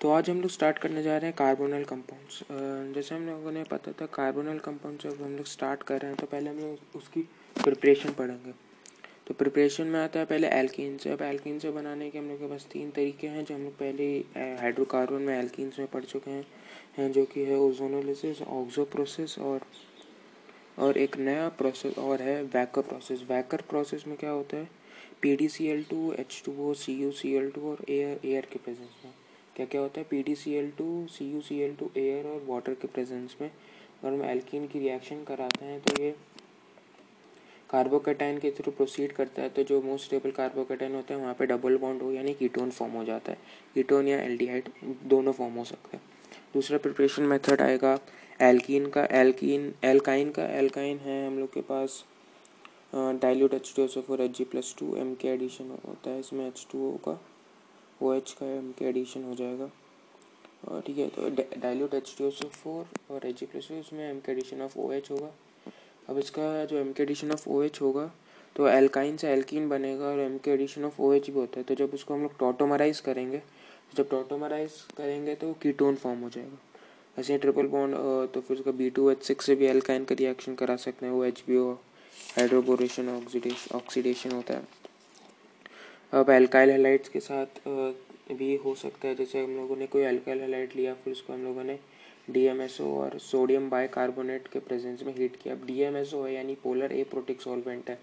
तो आज हम लोग स्टार्ट करने जा रहे हैं कार्बोनल कंपाउंड्स जैसे हम लोगों ने पता था कार्बोनल कंपाउंड जब हम लोग स्टार्ट कर रहे हैं तो पहले हम लोग उसकी प्रिपरेशन पढ़ेंगे. तो प्रिपरेशन में आता है पहले एल्किन से. अब एल्किन से बनाने के हम लोग के पास तीन तरीके हैं जो हम लोग पहले हाइड्रोकार्बन में एल्किन्स में पढ़ चुके हैं हैं जो कि है ओजोनोलिसिस ऑक्सो प्रोसेस और और एक नया प्रोसेस और है वैकर प्रोसेस वैकर प्रोसेस में क्या होता है? P D C L two H two O C U C L two और एयर एयर के प्रेजेंस में. क्या क्या होता है? P D C L two C U C L two air और वाटर के प्रेजेंस में। अगर हम एल्किन की रिएक्शन कराते हैं तो ये कार्बोकेटाइन के थ्रू प्रोसीड करता है। तो जो मोस्ट स्टेबल कार्बोकेटाइन होता है, वहाँ पे डबल बॉन्ड हो, यानी कीटोन फॉर्म हो जाता है। कीटोन या एल्डिहाइड दोनों फॉर्म हो सकते हैं। दूसरा प्रिपरेशन मेथड आएगा एल्कीन का। एल्कीन एल्काइन का। एल्काइन है हम लोग के पास dilute H two S O four H G plus two M के एडिशन होता है। इसमें एच टू ओ का। ओ एच का एम के एडिशन हो जाएगा। और ठीक है तो dilute H T O C four और एच प्लस उसमें एम के एडिशन ऑफ़ ओ एच होगा। अब इसका जो एम के एडिशन ऑफ़ ओ एच होगा तो एल्काइन से एल्किन बनेगा और एम के एडिशन ऑफ़ ओ एच भी होता है। तो जब उसको हम लोग टोटोमराइज करेंगे, जब टोटोमराइज करेंगे तो कीटोन फॉर्म हो जाएगा। ऐसे ट्रिपल बॉन्ड तो फिर उसका बी टू एच सिक्स से भी एल्काइन का रिएक्शन करा सकते हैं। वो H B O hydroboration oxidation होता है। अब एल्काइल हेलाइट्स के साथ भी हो सकता है। जैसे हम लोगों ने कोई एल्काइल हेलाइट लिया, फिर उसको हम लोगों ने डीएमएसओ और सोडियम बाइकार्बोनेट के प्रेजेंस में हीट किया। अब डीएमएसओ है, यानी पोलर ए प्रोटिक सॉल्वेंट है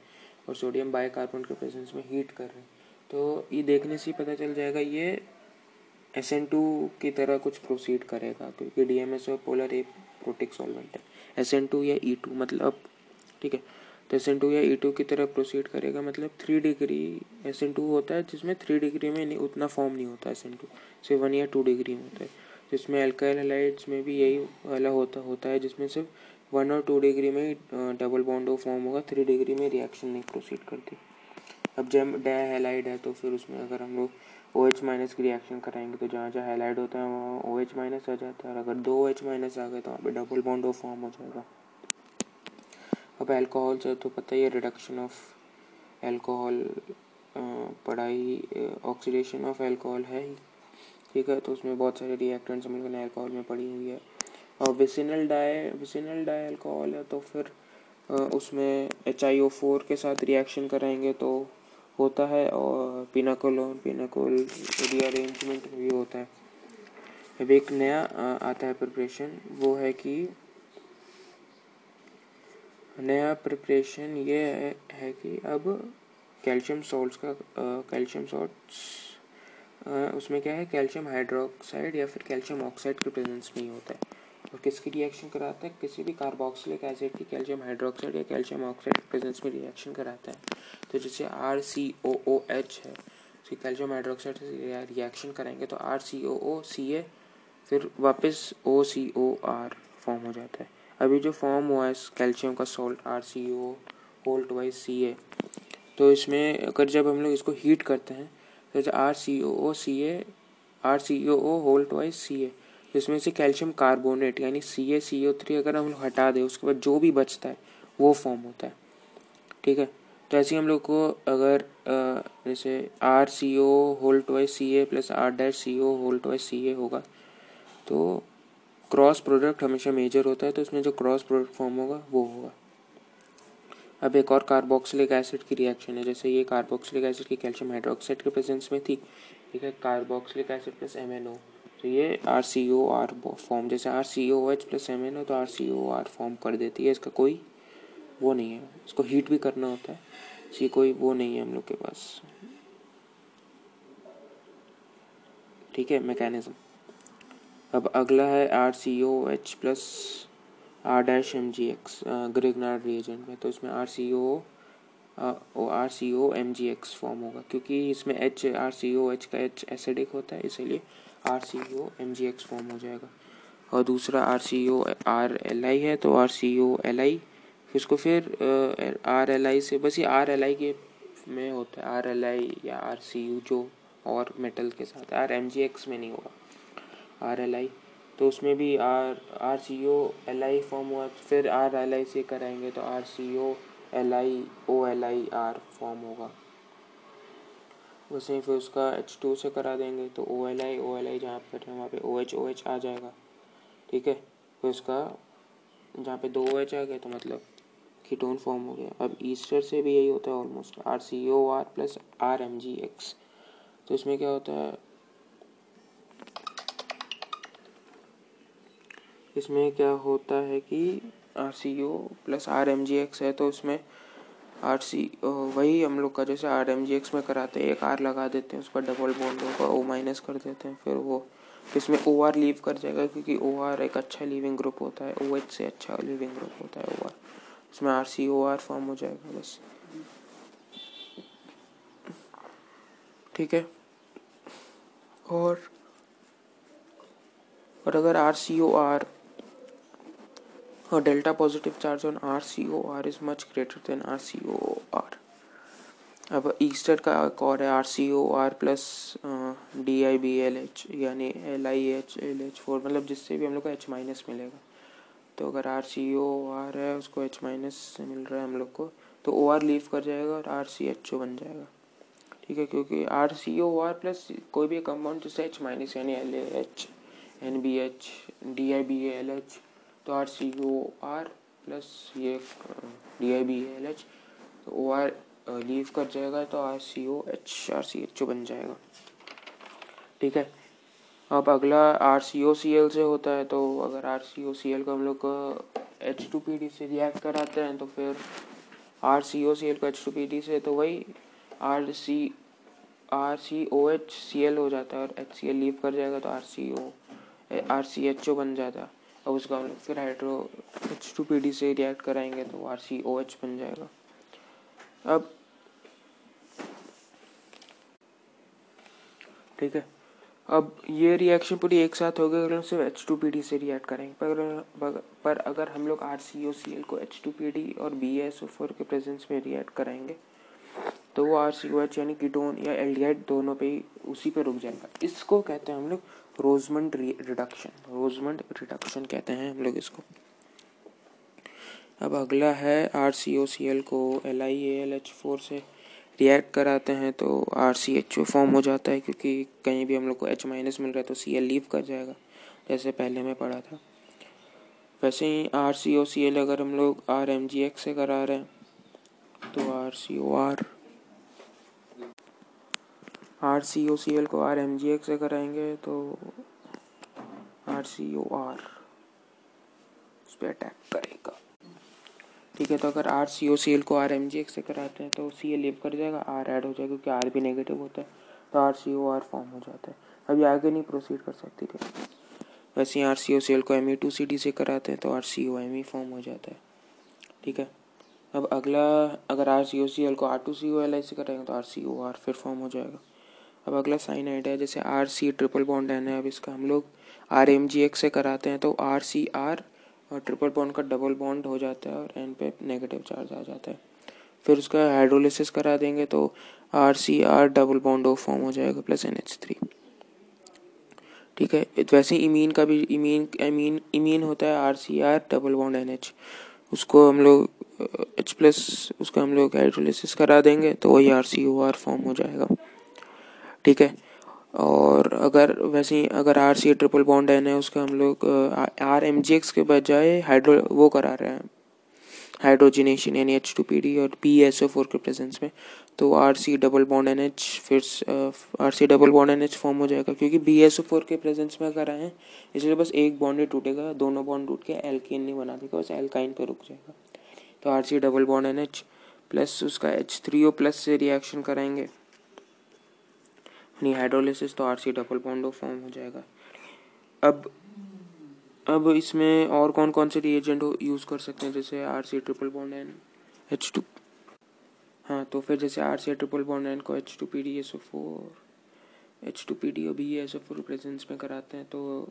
और सोडियम बाइकार्बोनेट के प्रेजेंस में हीट कर रहे हैं। तो ये देखने से ही पता चल जाएगा, ये एस एन टू की तरह कुछ प्रोसीड करेगा, क्योंकि D M S O polar aprotic solvent है। एस एन टू या ई टू मतलब ठीक है? तो एस एन टू या ई टू की तरह प्रोसीड करेगा मतलब three degree S N two होता है, जिसमें थ्री डिग्री में नहीं, उतना फॉर्म नहीं होता एस एन टू सिर्फ़ वन या टू डिग्री में होता है। जिसमें अल्काइल हेलाइड्स में भी यही वाला होता होता है, जिसमें सिर्फ़ वन और टू डिग्री में ही डबल बॉन्ड फॉर्म होगा थ्री डिग्री में रिएक्शन नहीं प्रोसीड करती। अब जब डे हेलाइड है तो फिर उसमें अगर हम लोग ओ एच माइनस की रिएक्शन कराएँगे तो जहाँ जहाँ हेलाइड होता है, वहाँ ओ एच माइनस आ जाता है, और अगर दो ओ एच माइनस आ गए तो वहाँ पे डबल बॉन्ड ऑफ़ फॉर्म हो जाएगा। अब अल्कोहल से तो पता ही है रिडक्शन ऑफ़ अल्कोहल पढ़ाई ऑक्सीडेशन ऑफ़ अल्कोहल है ही। ठीक है तो उसमें बहुत सारे रिएक्टेंट्स हम लोगों ने अल्कोहल में पड़ी हुई है। और vicinal di vicinal di alcohol है तो फिर उसमें एच आई ओ फोर के साथ रिएक्शन कराएँगे तो होता है और पिनाकोलोन पिनाकोल रीअरेंजमेंट भी होता है। अब एक नया आता है प्रिपरेशन वो है कि नया प्रिपरेशन ये है, है कि अब कैल्शियम सॉल्ट्स का कैल्शियम सॉल्ट्स उसमें क्या है? कैल्शियम हाइड्रोक्साइड या फिर कैल्शियम ऑक्साइड के प्रेजेंस में ही होता है। और किसकी रिएक्शन कराता है? किसी भी कार्बोक्सिलिक एसिड की कैल्शियम हाइड्रोक्साइड या कैल्शियम ऑक्साइड के प्रेजेंस में रिएक्शन कराता है। तो जैसे आर सी ओ ओ एच है उसकी कैल्शियम हाइड्रोक्साइड से रिएक्शन कराएँगे तो R C O O C ए फिर वापस ओ सी ओ आर फॉर्म हो जाता है। अभी जो फॉर्म हुआ है कैल्शियम का salt R C O whole twice C A तो इसमें अगर जब हम लोग इसको हीट करते हैं तो R C O O C A R C O O whole twice C A इसमें से कैल्शियम कार्बोनेट यानी सी ए सी ओ थ्री अगर हम लोग हटा दें, उसके बाद जो भी बचता है, वो फॉर्म होता है। ठीक है? तो ऐसे ही हम लोग को अगर जैसे R C O whole twice C A plus R dash C O whole twice C A होगा तो क्रॉस प्रोडक्ट हमेशा मेजर होता है तो उसमें जो क्रॉस प्रोडक्ट फॉर्म होगा, वो होगा। अब एक और कार्बोक्सिलिक एसिड की रिएक्शन है, जैसे ये कार्बोक्सिलिक एसिड की कैल्शियम हाइड्रोक्साइड के प्रेजेंस में थी, ठीक है? Carboxylic acid plus M N O तो ये R C O R form जैसे R C O H plus M N O तो R C O R form कर देती है, इसका कोई वो नहीं है। इसको हीट भी करना होता है इसकी कोई वो नहीं है हम लोग के पास। ठीक है? मैकेनिज्म अब अगला है R C O H plus R dash M G X Grignard reagent में। तो इसमें R C O R C O M G X form होगा, क्योंकि इसमें H R C O H का एच एसिडिक होता है, इसीलिए R C O M G X form हो जाएगा। और दूसरा R C O R L I है तो आर सी ओ एल आई इसको फिर आर एल आई से, बस ये आर एल आई के में होता है आर एल आई या आर सी यू जो और मेटल के साथ आर एम जी एक्स में नहीं होगा। आर एल आई तो उसमें भी R R C O L I form हुआ फिर आर एल आई से कराएँगे तो R C O L I O L I R form होगा। वैसे फिर उसका एच टू से करा देंगे तो ओ एल आई ओ एल आई जहाँ पर वहाँ पे ओ एच ओ एच आ जाएगा। ठीक है? फिर उसका जहाँ पे दो ओ एच आ गया तो मतलब कीटोन फॉर्म हो गया। अब ईस्टर से भी यही होता है almost R C O R plus R M G X तो इसमें क्या होता है? इसमें क्या होता है कि R C O plus R M G X है तो उसमें आर सी वही हम लोग का जैसे आर एम जी एक्स में कराते हैं, एक आर लगा देते हैं, उस पर डबल बॉन्ड होगा ओ माइनस कर देते हैं, फिर वो इसमें ओ आर लीव कर जाएगा, क्योंकि ओ आर एक अच्छा लिविंग ग्रुप होता है ओ एच से अच्छा लिविंग ग्रुप होता है ओ आर इसमें R C O R form हो जाएगा बस। ठीक है? और और अगर आर सी ओ आर और delta positive charge on R C O R is much greater than R C O R अब ईस्टर का एक और है R C O R plus D I B L H यानी L I H L H four मतलब जिससे भी हम लोग को एच माइनस मिलेगा। तो अगर आर सी ओ आर है, उसको एच माइनस से मिल रहा है हम लोग को तो ओ आर लीव कर जाएगा और आर सी एच ओ बन जाएगा। ठीक है, क्योंकि R C O R plus कोई भी कंपाउंड जिससे एच माइनस यानी L A H N B H D I B L H तो R C O R plus ये D I B L H तो ओ आर लीव कर जाएगा तो R C O H, R C H O बन जाएगा। ठीक है? अब अगला are C O C L से होता है तो अगर R C O C L को हम लोग एच टू पी डी से रिएक्ट कराते हैं तो फिर R C O C L को एच टू पी डी से तो वही R C R C O H C L हो जाता है, और एच सी एल लीव कर जाएगा तो R C O R C H O बन जाता है। और उसका हम लोग फिर hydro H two P D से रिएक्ट कराएँगे तो आर सी ओ एच बन जाएगा। अब ठीक है। अब ये रिएक्शन पूरी एक साथ हो गई अगर हम सिर्फ़ एच टू पी डी से रिएक्ट करेंगे। पर पर अगर हम लोग R C O C L को एच टू पी डी और बी एस ओ फोर के प्रेजेंस में रिएक्ट कराएँगे तो वो आर सी एच यानी कीटोन या एल्डिहाइड दोनों पे ही उसी पे रुक जाएगा। इसको कहते हैं हम लोग रोजमंड रिडक्शन रोजमंड रिडक्शन कहते हैं हम लोग इसको। अब अगला है R C O C L को L I L H four से रिएक्ट कराते हैं तो R C H O form हो जाता है क्योंकि कहीं भी हम लोग को एच माइनस मिल रहा है तो सी एल लीव कर जाएगा, जैसे पहले में पढ़ा था। वैसे ही R C O C L अगर हम लोग आर एम जी एक्स से करा रहे हैं तो R C O R R C O C L को आर एम जी एक्स से कराएँगे तो आर सी ओ आर उस पर अटैक करेगा। ठीक है तो अगर R C O C L को आर एम जी एक्स से कराते हैं तो सी एल लीव कर जाएगा आर ऐड हो जाएगा, क्योंकि आर भी नेगेटिव होता है तो R C O R form हो जाता है। अभी आगे नहीं प्रोसीड कर सकती थी। वैसे ही R C O C L को M E two C D से कराते हैं तो R C O M E form हो जाता है। ठीक है, अब अगला, अगर R C O C L को R two C O L I से कराएँगे तो आर सी ओ आर फिर फॉर्म हो जाएगा। अब अगला साइन आइड है, जैसे R C triple bond N है। अब इसका हम लोग आर एम जी एक्स से कराते हैं तो आर सी आर और ट्रिपल बॉन्ड का डबल बॉन्ड हो जाता है और एन पे नेगेटिव चार्ज आ जाता है। फिर उसका हाइड्रोलिसिस करा देंगे तो R C R double bond O form हो जाएगा प्लस एन एच थ्री ठीक है? वैसे इमीन का भी इमीन इमीन इमीन होता है R C R double bond N H उसको हम लोग एच प्लस उसका हम लोग हाइड्रोलिसिस करा देंगे तो वही R C O R form हो जाएगा। ठीक है? और अगर वैसे ही अगर R C triple bond N है, उसका हम लोग आर एम जी एक्स के बजाय हाइड्रो वो करा रहे हैं। हाइड्रोजिनेशन यानी एच टू पी डी और पी एस ओ फोर के प्रेजेंस में। तो R C double bond N H फिर R C double bond N H form हो जाएगा, क्योंकि बी एस ओ फोर के प्रेजेंस में अगर आए, इसलिए बस एक बॉन्ड ही टूटेगा, दोनों बॉन्ड टूट के एल्किन नहीं बना देगा, बस एल्काइन पर रुक जाएगा। तो R C double bond N H plus उसका एच थ्री ओ प्लस से रिएक्शन कराएँगे। यानी हाइड्रोलिसिस तो R C double bond form हो जाएगा। अब अब इसमें और कौन कौन से रिएजेंट यूज़ कर सकते हैं? जैसे R C triple bond N H two हाँ तो फिर जैसे R C triple bond N को H two P D S O four H two P D और B S O four presence में कराते हैं तो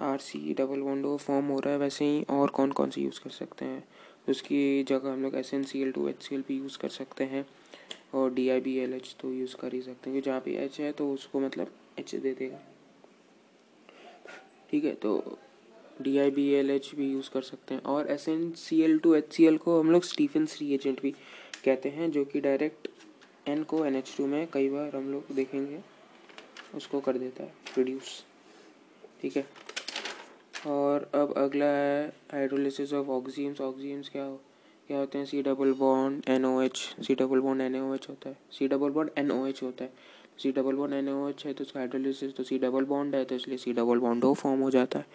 R C double bond form हो रहा है, वैसे ही और कौन कौन से यूज़ कर सकते हैं? उसकी जगह हम लोग S N C L two H C L भी यूज़ कर सकते हैं। और D I B L H तो यूज़ कर ही सकते हैं जहाँ पे एच है तो उसको मतलब एच दे देगा। ठीक है तो D I B L H भी यूज़ कर सकते हैं और S N C L two H C L को हम लोग स्टीफन सी एजेंट भी कहते हैं, जो कि डायरेक्ट एन को एन एच टू में कई बार हम लोग देखेंगे, उसको कर देता है प्रोड्यूस ठीक है, और अब अगला है हाइड्रोलिसिस ऑफ़ ऑक्सीम्स ऑक्सीम्स क्या हो? क्या होते हैं? C double bond N O H C double bond N O H होता है। C double bond N O H होता है। C double bond N O H है तो उसका हाइड्रोलिसिस तो सी डबल बॉन्ड है तो इसलिए C double bond O form हो जाता है।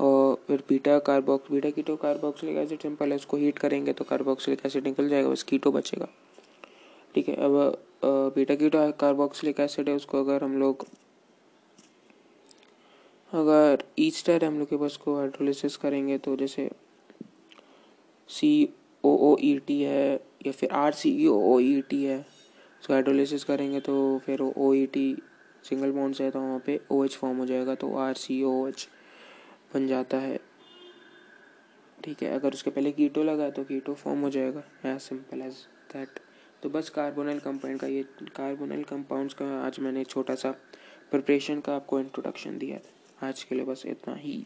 और फिर beta carbox beta keto carboxylic acid simple है उसको हीट करेंगे तो कार्बोक्सिलिक एसिड निकल जाएगा, बस कीटो बचेगा। ठीक है, अब बीटा कीटो कार्बोक्सिलिक एसिड है, उसको अगर हम लोग, अगर ईस्टर हम लोग के पास को हाइड्रोलिसिस करेंगे तो जैसे सी ओ ओ ई टी है, या फिर आर सी ई ओ ई टी है। उसका हाइड्रोलिसिस करेंगे तो फिर O E T single bond से है तो वहाँ पे ओ एच फॉर्म हो जाएगा तो आर सी ओ एच बन जाता है। ठीक है, अगर उसके पहले कीटो लगा तो कीटो फॉर्म हो जाएगा। एज सिंपल एज दैट तो बस कार्बोनल कंपाउंड का ये कार्बोनल कंपाउंड्स का आज मैंने छोटा सा प्रिपरेशन का आपको इंट्रोडक्शन दिया आज के लिए बस इतना ही।